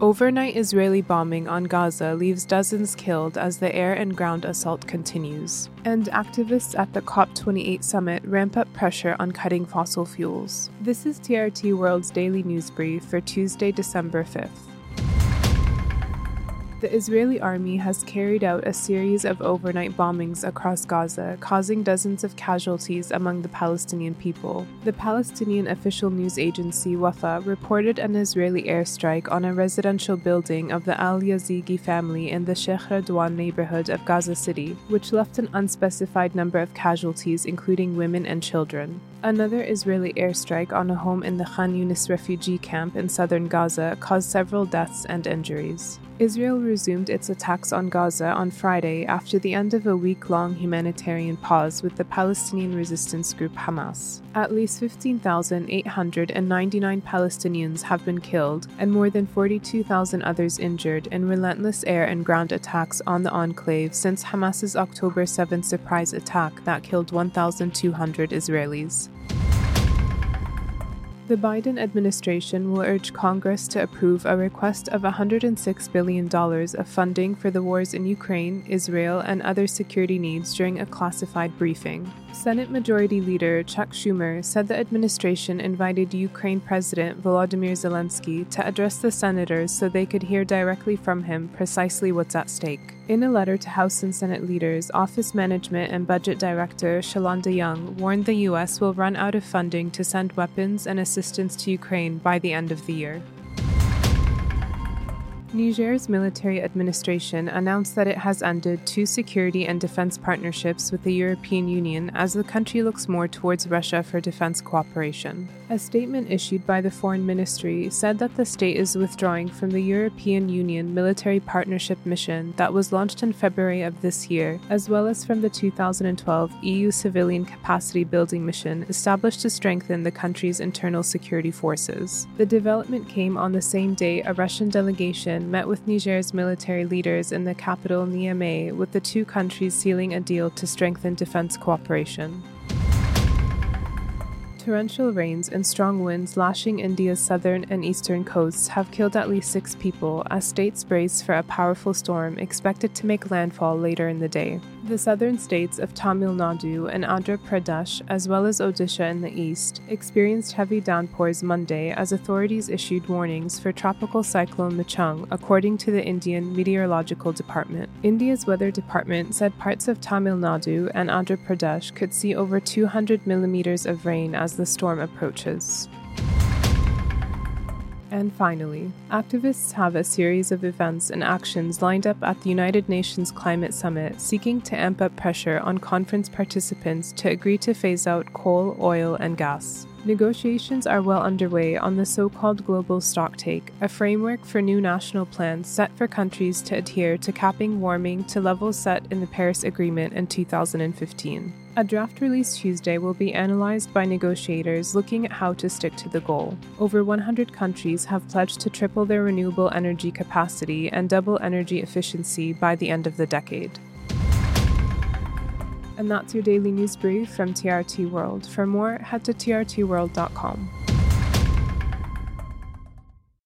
Overnight Israeli bombing on Gaza leaves dozens killed as the air and ground assault continues. And activists at the COP28 summit ramp up pressure on cutting fossil fuels. This is TRT World's daily news brief for Tuesday, December 5th. The Israeli army has carried out a series of overnight bombings across Gaza, causing dozens of casualties among the Palestinian people. The Palestinian official news agency Wafa reported an Israeli airstrike on a residential building of the Al Yazigi family in the Sheikh Radwan neighborhood of Gaza City, which left an unspecified number of casualties, including women and children. Another Israeli airstrike on a home in the Khan Younis refugee camp in southern Gaza caused several deaths and injuries. Israel resumed its attacks on Gaza on Friday after the end of a week long humanitarian pause with the Palestinian resistance group Hamas. At least 15,899 Palestinians have been killed and more than 42,000 others injured in relentless air and ground attacks on the enclave since Hamas's October 7 surprise attack that killed 1,200 Israelis. The Biden administration will urge Congress to approve a request of $106 billion of funding for the wars in Ukraine, Israel, and other security needs during a classified briefing. Senate Majority Leader Chuck Schumer said the administration invited Ukraine President Volodymyr Zelenskyy to address the senators so they could hear directly from him precisely what's at stake. In a letter to House and Senate leaders, Office Management and Budget Director Shalanda Young warned the U.S. will run out of funding to send weapons and assistance to Ukraine by the end of the year. Niger's military administration announced that it has ended two security and defense partnerships with the European Union as the country looks more towards Russia for defense cooperation. A statement issued by the Foreign Ministry said that the state is withdrawing from the European Union military partnership mission that was launched in February of this year, as well as from the 2012 EU civilian capacity building mission established to strengthen the country's internal security forces. The development came on the same day a Russian delegation met with Niger's military leaders in the capital Niamey, with the two countries sealing a deal to strengthen defense cooperation. Torrential rains and strong winds lashing India's southern and eastern coasts have killed at least six people as states brace for a powerful storm expected to make landfall later in the day. The southern states of Tamil Nadu and Andhra Pradesh, as well as Odisha in the east, experienced heavy downpours Monday as authorities issued warnings for tropical cyclone Michaung, according to the Indian Meteorological Department. India's weather department said parts of Tamil Nadu and Andhra Pradesh could see over 200 millimeters of rain as the storm approaches. And finally, activists have a series of events and actions lined up at the United Nations Climate Summit seeking to amp up pressure on conference participants to agree to phase out coal, oil, and gas. Negotiations are well underway on the so called Global Stocktake, a framework for new national plans set for countries to adhere to capping warming to levels set in the Paris Agreement in 2015. A draft released Tuesday will be analyzed by negotiators looking at how to stick to the goal. Over 100 countries have pledged to triple their renewable energy capacity and double energy efficiency by the end of the decade. And that's your daily news brief from TRT World. For more, head to trtworld.com.